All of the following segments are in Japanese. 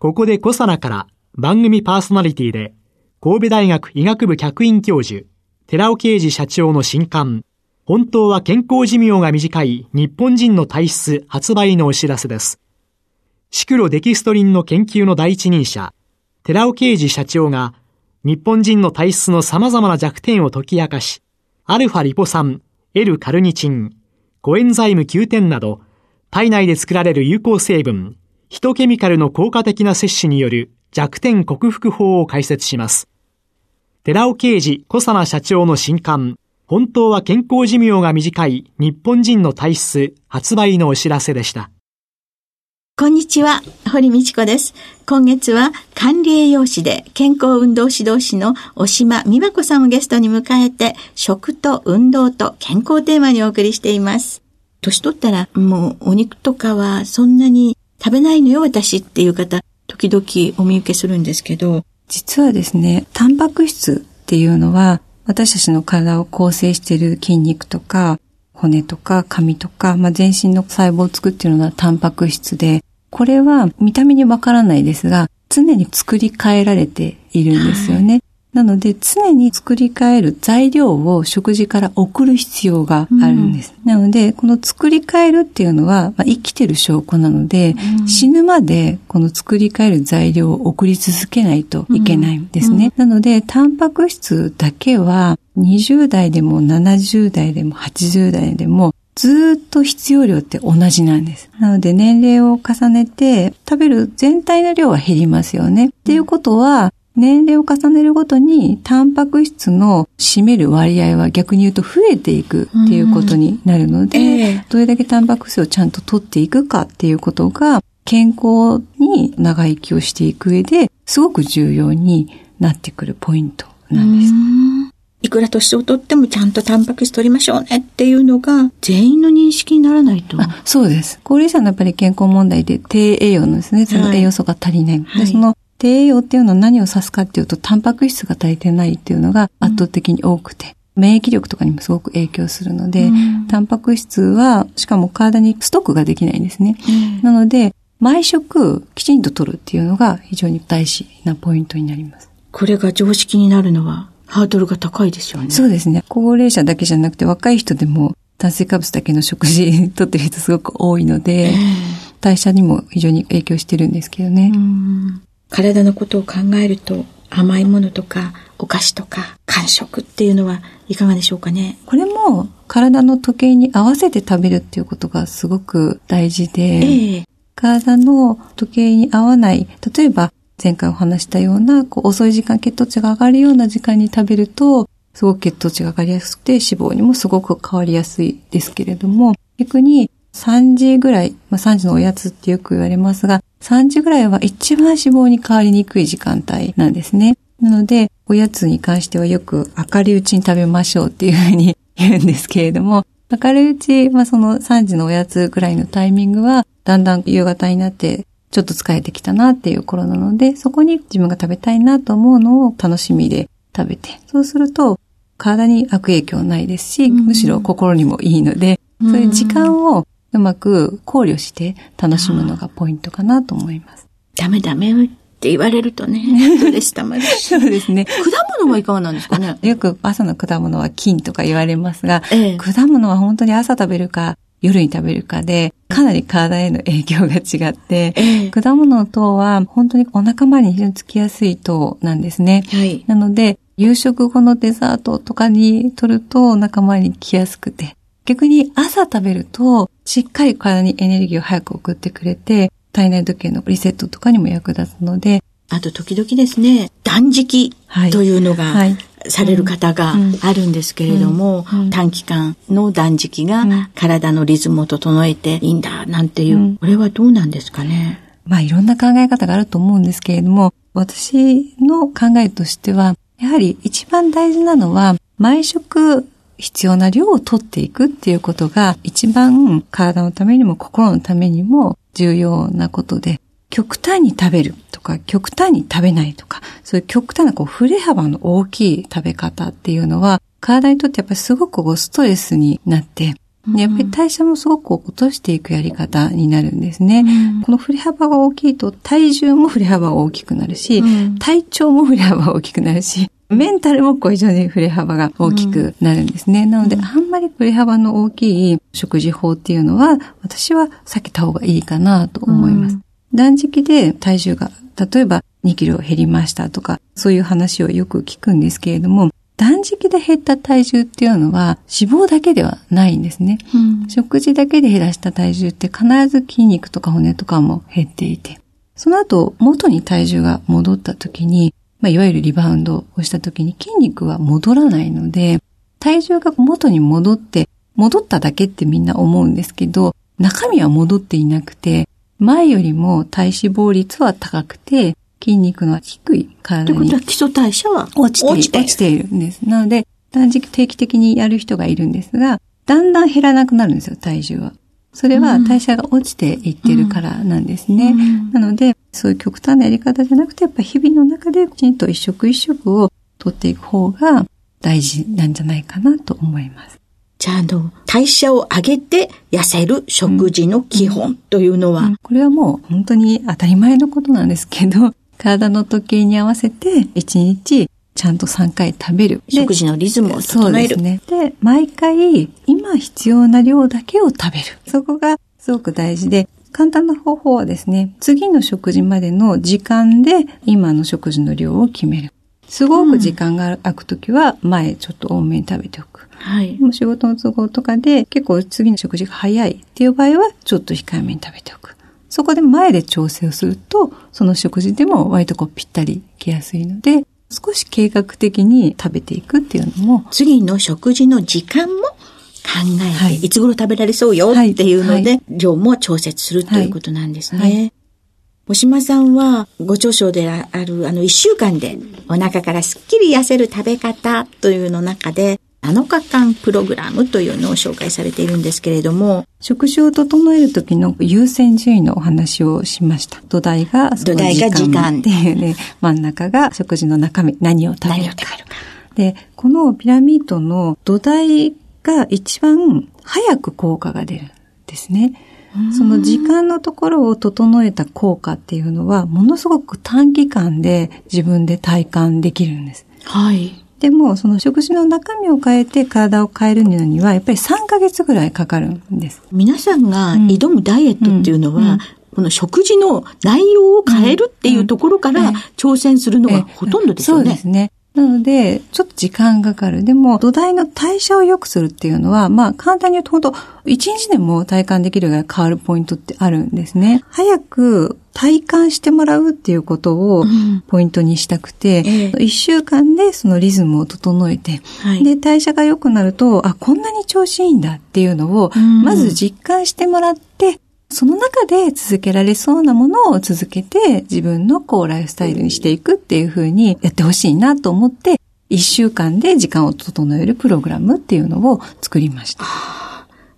ここでコサナから番組パーソナリティで神戸大学医学部客員教授寺尾啓二社長の新刊本当は健康寿命が短い日本人の体質発売のお知らせです。シクロデキストリンの研究の第一人者、寺尾啓二社長が日本人の体質の様々な弱点を解き明かし、アルファリポ酸、L カルニチン、コエンザイム9点など、体内で作られる有効成分、ヒトケミカルの効果的な摂取による弱点克服法を解説します。寺尾啓二小佐奈社長の新刊、本当は健康寿命が短い日本人の体質発売のお知らせでした。こんにちは、堀道子です。今月は管理栄養士で健康運動指導士の押島美和子さんをゲストに迎えて、食と運動と健康テーマにお送りしています。年取ったらもうお肉とかはそんなに食べないのよ私っていう方、時々お見受けするんですけど。実はですね、タンパク質っていうのは私たちの体を構成している筋肉とか骨とか髪とか、まあ、全身の細胞を作っているのはタンパク質で、これは見た目にわからないですが、常に作り変えられているんですよね。なので、常に作り変える材料を食事から送る必要があるんです。うん、なので、この作り変えるっていうのは、まあ、生きてる証拠なので、うん、死ぬまでこの作り変える材料を送り続けないといけないんですね。うん、なので、タンパク質だけは20代でも70代でも80代でもずっと必要量って同じなんです。なので年齢を重ねて食べる全体の量は減りますよね。っていうことは年齢を重ねるごとにタンパク質の占める割合は逆に言うと増えていくっていうことになるので、えー、どれだけタンパク質をちゃんと取っていくかっていうことが健康に長生きをしていく上ですごく重要になってくるポイントなんです。いくら年をとってもちゃんとタンパク質取りましょうねっていうのが全員の認識にならないと。そうです。高齢者のやっぱり健康問題で低栄養のですね、その栄養素が足りない。はい、でその低栄養っていうのは何を指すかっていうと、タンパク質が足りてないっていうのが圧倒的に多くて、うん、免疫力とかにもすごく影響するので、うん、タンパク質は、しかも体にストックができないんですね。うん、なので、毎食きちんと取るっていうのが非常に大事なポイントになります。これが常識になるのはハードルが高いですよね。そうですね。高齢者だけじゃなくて若い人でも炭水化物だけの食事とってる人すごく多いので、代謝にも非常に影響してるんですけどね。体のことを考えると甘いものとかお菓子とか間食っていうのはいかがでしょうかね？これも体の時計に合わせて食べるっていうことがすごく大事で、ええ、体の時計に合わない、例えば前回お話したようなこう遅い時間血糖値が上がるような時間に食べるとすごく血糖値が上がりやすくて脂肪にもすごく変わりやすいですけれども逆に3時ぐらい、まあ、3時のおやつってよく言われますが、3時ぐらいは一番脂肪に変わりにくい時間帯なんですね。なので、おやつに関してはよく明るいうちに食べましょうっていうふうに言うんですけれども、明るいうち、まあ、その3時のおやつぐらいのタイミングは、だんだん夕方になって、ちょっと疲れてきたなっていう頃なので、そこに自分が食べたいなと思うのを楽しみで食べて、そうすると体に悪影響ないですし、むしろ心にもいいので、そういう時間をうまく考慮して楽しむのがポイントかなと思います。ダメダメって言われるとね、ストレス溜まるそうですね。果物はいかがなんですかね？よく朝の果物は金とか言われますが、ええ、果物は本当に朝食べるか夜に食べるかで、かなり体への影響が違って、ええ、果物糖は本当にお腹周りに非常につきやすい糖なんですね。はい、なので、夕食後のデザートとかに取るとお腹周りに来やすくて、逆に朝食べると、しっかり体にエネルギーを早く送ってくれて、体内時計のリセットとかにも役立つので、あと時々ですね、断食というのが、される方があるんですけれども、短期間の断食が体のリズムを整えていいんだなんていう、これはどうなんですかね？まあいろんな考え方があると思うんですけれども、私の考えとしては、やはり一番大事なのは、毎食必要な量を取っていくっていうことが一番体のためにも心のためにも重要なことで、極端に食べるとか、極端に食べないとか、そういう極端なこう振れ幅の大きい食べ方っていうのは、体にとってやっぱりすごくこうストレスになって、やっぱり代謝もすごく落としていくやり方になるんですね。うん、この振れ幅が大きいと体重も振れ幅が大きくなるし、うん、体調も振れ幅が大きくなるし、メンタルもこう非常に振れ幅が大きくなるんですね。うん、なので、あんまり振れ幅の大きい食事法っていうのは、私は避けた方がいいかなと思います。断食で体重が、例えば2キロ減りましたとか、そういう話をよく聞くんですけれども、断食で減った体重っていうのは脂肪だけではないんですね。うん、食事だけで減らした体重って必ず筋肉とか骨とかも減っていて、その後元に体重が戻った時に、まあ、いわゆるリバウンドをした時に筋肉は戻らないので、体重が元に戻って、戻っただけってみんな思うんですけど、中身は戻っていなくて、前よりも体脂肪率は高くて、筋肉の低い体に。ということは基礎代謝は落ちて落ちて落ちているんです。なので、断食定期的にやる人がいるんですが、だんだん減らなくなるんですよ、体重は。それは代謝が落ちていってるからなんですね。うんうん、なので、そういう極端なやり方じゃなくて、やっぱ日々の中できちんと一食一食を取っていく方が大事なんじゃないかなと思います。じゃあ、あの、代謝を上げて痩せる食事の基本というのは、うんうん、これはもう本当に当たり前のことなんですけど、体の時計に合わせて1日ちゃんと3回食べる。食事のリズムを整える。そうですね。で、毎回今必要な量だけを食べる。そこがすごく大事で、簡単な方法はですね、次の食事までの時間で今の食事の量を決める。すごく時間が空くときは前ちょっと多めに食べておく。はい。も仕事の都合とかで結構次の食事が早いっていう場合はちょっと控えめに食べておく。そこで前で調整をすると、その食事でも割とこうぴったり来やすいので、少し計画的に食べていくっていうのも。次の食事の時間も考えて、はい、いつ頃食べられそうよっていうので、はいはい、量も調節するということなんですね。大島さんはご著書であるあの一週間でお腹からすっきり痩せる食べ方というの中で7日間プログラムというのを紹介されているんですけれども、食事を整える時の優先順位のお話をしました。土台が土台が時間っていうね、真ん中が食事の中身、何を食べるか。で、このピラミッドの土台が一番早く効果が出るんですね。その時間のところを整えた効果っていうのは、ものすごく短期間で自分で体感できるんです。はい。でも、その食事の中身を変えて体を変えるのには、やっぱり3ヶ月ぐらいかかるんです。皆さんが挑むダイエットっていうのは、うんうんこの食事の内容を変えるっていうところから挑戦するのがほとんどですよね。そうですね。なので、ちょっと時間がかかる。でも、土台の代謝を良くするっていうのは、まあ、簡単に言うと、本当一日でも体感できるぐらい変わるポイントってあるんですね。早く体感してもらうっていうことをポイントにしたくて、一、うん、週間でそのリズムを整えて、はい、で、代謝が良くなると、あ、こんなに調子いいんだっていうのを、まず実感してもらって、その中で続けられそうなものを続けて自分のこうライフスタイルにしていくっていうふうにやってほしいなと思って一週間で時間を整えるプログラムっていうのを作りました。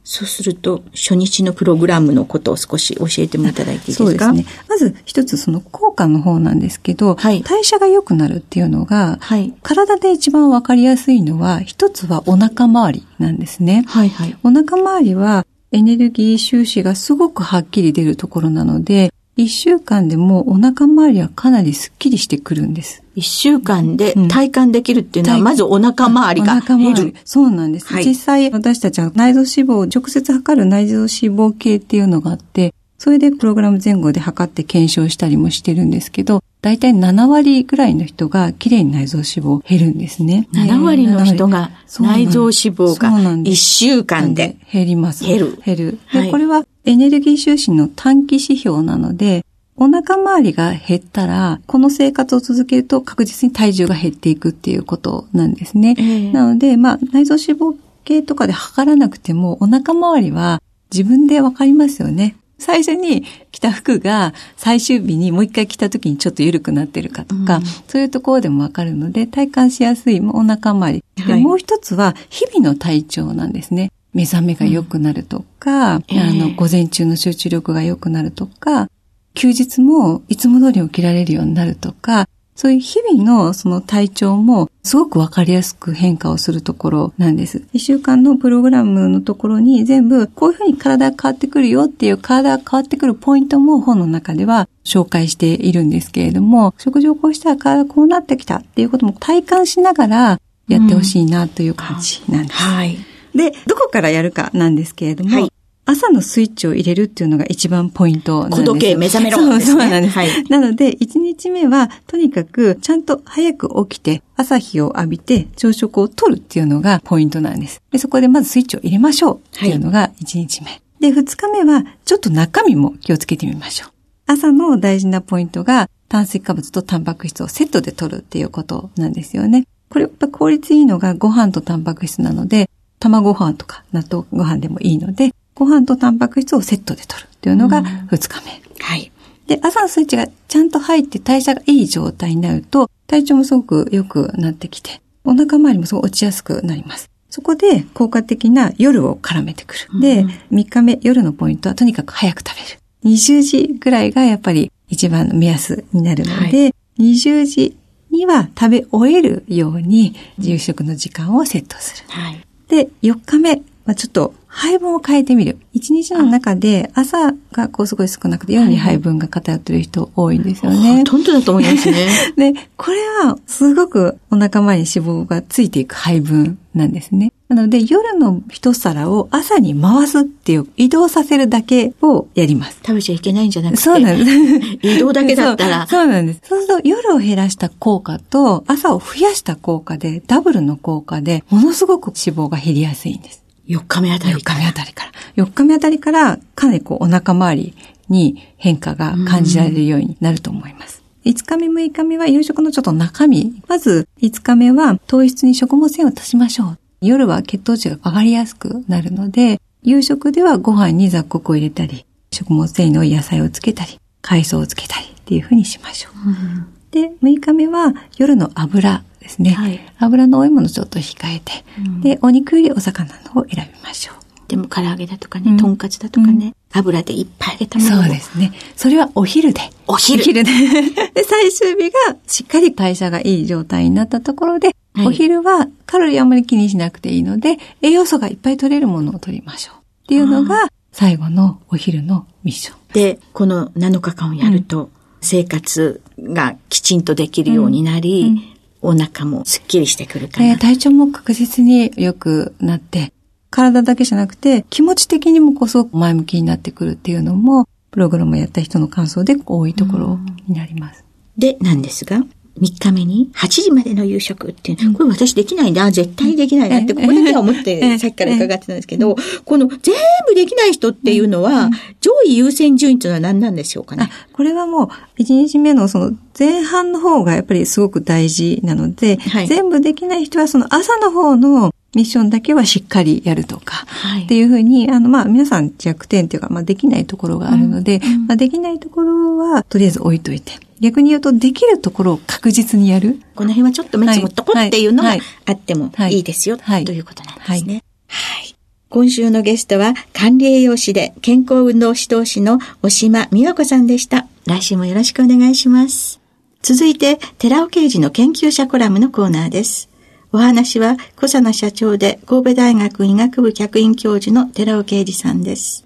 そうすると、初日のプログラムのことを少し教えてもいただいていいですか？そうですね。まず一つその効果の方なんですけど、はい、代謝が良くなるっていうのが、はい、体で一番わかりやすいのは、一つはお腹周りなんですね。はいはい、お腹周りはエネルギー収支がすごくはっきり出るところなので、一週間でもお腹周りはかなりスッキリしてくるんです。一週間で体感できるっていうのは、うん、まずお腹周りが減る。そうなんです、はい、実際私たちは内臓脂肪を直接測る内臓脂肪計っていうのがあって、それでプログラム前後で測って検証したりもしてるんですけど、大体7割ぐらいの人がきれいに内臓脂肪減るんですね。7割の人が内臓脂肪が1週間で減ります。減る。減る。で、これはエネルギー収支の短期指標なので、お腹周りが減ったら、この生活を続けると確実に体重が減っていくっていうことなんですね。えー、なので、まあ、内臓脂肪計とかで測らなくても、お腹周りは自分でわかりますよね。最初にきた服が最終日にもう一回着た時にちょっと緩くなってるかとか、うん、そういうところでもわかるので、体感しやすいお腹周り。で、もう一つは日々の体調なんですね。目覚めが良くなるとか、うん、あの、午前中の集中力が良くなるとか、休日もいつも通り起きられるようになるとか、そういう日々のその体調もすごくわかりやすく変化をするところなんです。一週間のプログラムのところに全部こういうふうに体が変わってくるよっていう体が変わってくるポイントも本の中では紹介しているんですけれども、食事をこうしたら体がこうなってきたっていうことも体感しながらやってほしいなという感じなんです。うん、はい。で、どこからやるかなんですけれども、はい、朝のスイッチを入れるっていうのが一番ポイントなんです。小時計目覚めろ、ね、そう、そうなんです。はい。なので、1日目は、とにかく、ちゃんと早く起きて、朝日を浴びて、朝食をとるっていうのがポイントなんです。で、そこでまずスイッチを入れましょうっていうのが1日目。はい、で、2日目は、ちょっと中身も気をつけてみましょう。朝の大事なポイントが、炭水化物とタンパク質をセットで取るっていうことなんですよね。これやっぱ効率いいのがご飯とタンパク質なので、卵ご飯とか納豆ご飯でもいいので、ご飯とタンパク質をセットで取るっていうのが2日目。はい。で、朝のスイッチがちゃんと入って代謝がいい状態になると、体調もすごく良くなってきて、お腹周りもすごい落ちやすくなります。そこで効果的な夜を絡めてくる。で、3日目夜のポイントはとにかく早く食べる。20時ぐらいがやっぱり一番の目安になるので、はい、20時には食べ終えるように夕食の時間をセットする。はい、で、4日目はちょっと配分を変えてみる。一日の中で朝がこうすごい少なくて夜に配分が偏ってる人多いんですよね。ほとんどだと思いますね。で、これはすごくお腹前に脂肪がついていく配分なんですね。なので夜の一皿を朝に回すっていう移動させるだけをやります。食べちゃいけないんじゃなくて。そうなんです。移動だけだったら そ。そうなんです。そうすると夜を減らした効果と朝を増やした効果でダブルの効果でものすごく脂肪が減りやすいんです。4日目あたりから。4日目あたりから。4日目あたりから、かなりこうお腹周りに変化が感じられるようになると思います。5日目、6日目は夕食のちょっと中身。まず、5日目は糖質に食物繊維を足しましょう。夜は血糖値が上がりやすくなるので、夕食ではご飯に雑穀を入れたり、食物繊維の野菜をつけたり、海藻をつけたりっていうふうにしましょう。うん、で、6日目は夜の油ですね。はい、油の多いものちょっと控えて、うん、で、お肉よりお魚のを選びましょう。でも唐揚げだとかね、とんかつだとかね、うん、油でいっぱい揚げたものそうですね。それはお昼で。お昼お昼で。で、最終日がしっかり代謝がいい状態になったところで、はい、お昼はカロリーあんまり気にしなくていいので、栄養素がいっぱい取れるものを取りましょう。っていうのが、最後のお昼のミッション。で、この7日間をやると、生活がきちんとできるようになり、お腹もすっきりしてくるかな。えー、体調も確実に良くなって、体だけじゃなくて気持ち的にもこそ前向きになってくるっていうのも、プログラムをやった人の感想で多いところになります。で、なんですが、3日目に8時までの夕食っていう、これ私できないな、絶対できないなって、ここだけは思ってさっきから伺ってたんですけど、この全部できない人っていうのは、上位優先順位というのは何なんでしょうかね？これはもう、1日目のその前半の方がやっぱりすごく大事なので、はい、全部できない人はその朝の方のミッションだけはしっかりやるとか、はい、っていうふうに、あの、まあ、皆さん弱点っていうか、まあ、できないところがあるので、うん。まあ、できないところは、とりあえず置いといて、逆に言うと、できるところを確実にやる？この辺はちょっと目つむっとこっていうのがあってもいいですよ、ということなんですね。はい。今週のゲストは、管理栄養士で健康運動指導士の押島美和子さんでした。来週もよろしくお願いします。続いて、寺尾刑事の研究者コラムのコーナーです。お話は小佐奈社長で神戸大学医学部客員教授の寺尾啓二さんです。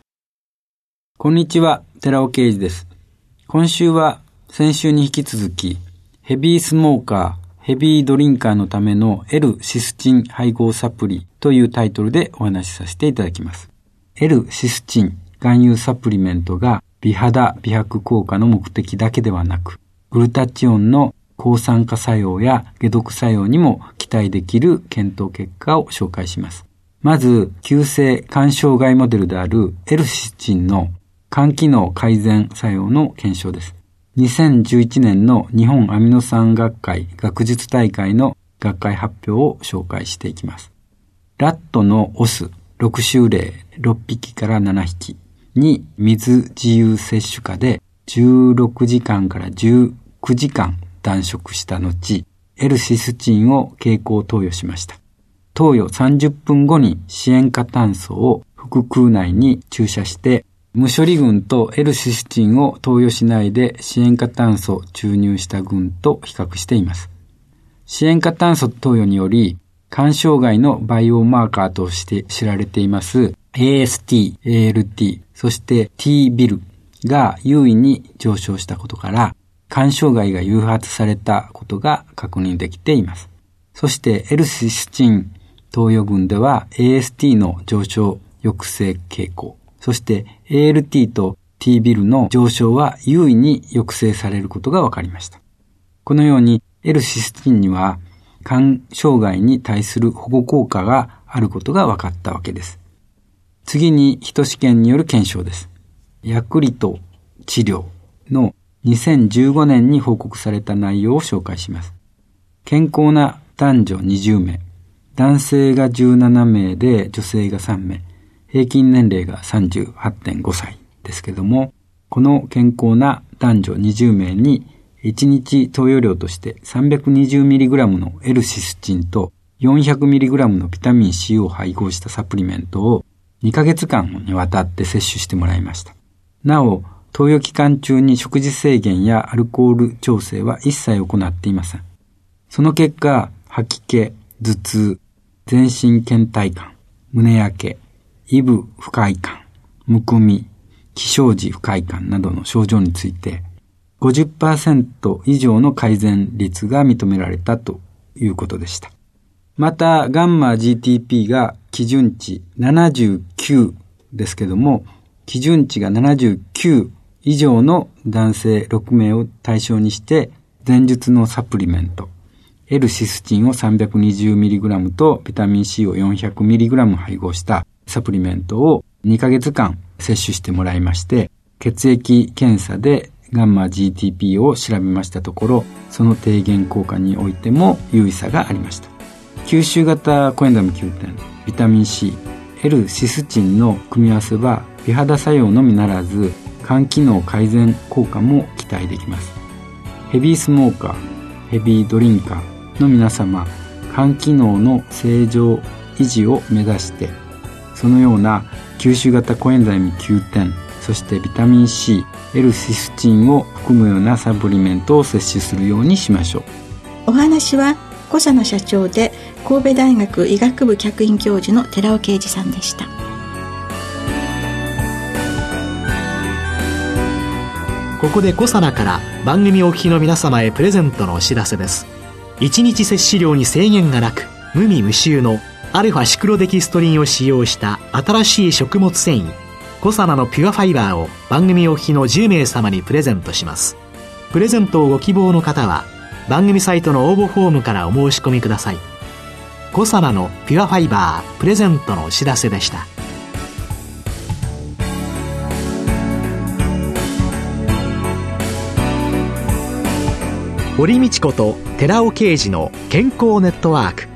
こんにちは、寺尾啓二です。今週は先週に引き続き、ヘビースモーカー、ヘビードリンカーのための L シスチン配合サプリというタイトルでお話しさせていただきます。L シスチン含有サプリメントが美肌美白効果の目的だけではなく、グルタチオンの抗酸化作用や解毒作用にも期待できる検討結果を紹介します。まず、急性肝障害モデルであるエルシチンの肝機能改善作用の検証です。2011年の日本アミノ酸学会学術大会の学会発表を紹介していきます。ラットのオス6種類6匹から7匹、に水自由摂取下で16時間から19時間断食した後、L シスチンを経口投与しました。投与30分後に支援化炭素を腹腔内に注射して、無処理群と L シスチンを投与しないで支援化炭素注入した群と比較しています。支援化炭素投与により、肝障害のバイオマーカーとして知られています AST、ALT、そして T ビルが優位に上昇したことから、肝障害が誘発されたことが確認できています。そして L シスチン投与群では AST の上昇抑制傾向、そして ALT と T ビルの上昇は優位に抑制されることが分かりました。このように L シスチンには肝障害に対する保護効果があることが分かったわけです。次に、人試験による検証です。ヤクリト治療の2015年に報告された内容を紹介します。健康な男女20名、男性が17名で女性が3名、平均年齢が38.5歳ですけども、この健康な男女20名に1日投与量として 320mg の L シスチンと 400mg のビタミン C を配合したサプリメントを2ヶ月間にわたって摂取してもらいました。なお、投与期間中に食事制限やアルコール調整は一切行っていません。その結果、吐き気、頭痛、全身倦怠感、胸焼け、イブ不快感、むくみ、気象時不快感などの症状について50%以上の改善率が認められたということでした。また、ガンマ GTP が基準値79ですけども、基準値が79以上の男性6名を対象にして、前述のサプリメント、L シスチンを 320mg とビタミン C を 400mg 配合したサプリメントを2ヶ月間摂取してもらいまして、血液検査でガンマ GTP を調べましたところ、その低減効果においても優位差がありました。吸収型コエンザム9点、ビタミン C、L シスチンの組み合わせは美肌作用のみならず、肝機能改善効果も期待できます。ヘビースモーカー、ヘビードリンカーの皆様、肝機能の正常維持を目指して、そのような吸収型コエンザイム9点、そしてビタミン C、L シスチンを含むようなサプリメントを摂取するようにしましょう。お話は小佐野社長で神戸大学医学部客員教授の寺尾啓二さんでした。ここで小佐奈から番組お聞きの皆様へプレゼントのお知らせです。1日摂取量に制限がなく無味無臭のアルファシクロデキストリンを使用した新しい食物繊維コサナのピュアファイバーを番組お聞きの10名様にプレゼントします。プレゼントをご希望の方は、番組サイトの応募フォームからお申し込みください。コサナのピュアファイバープレゼントのお知らせでした。堀道子と寺尾啓二の健康ネットワーク。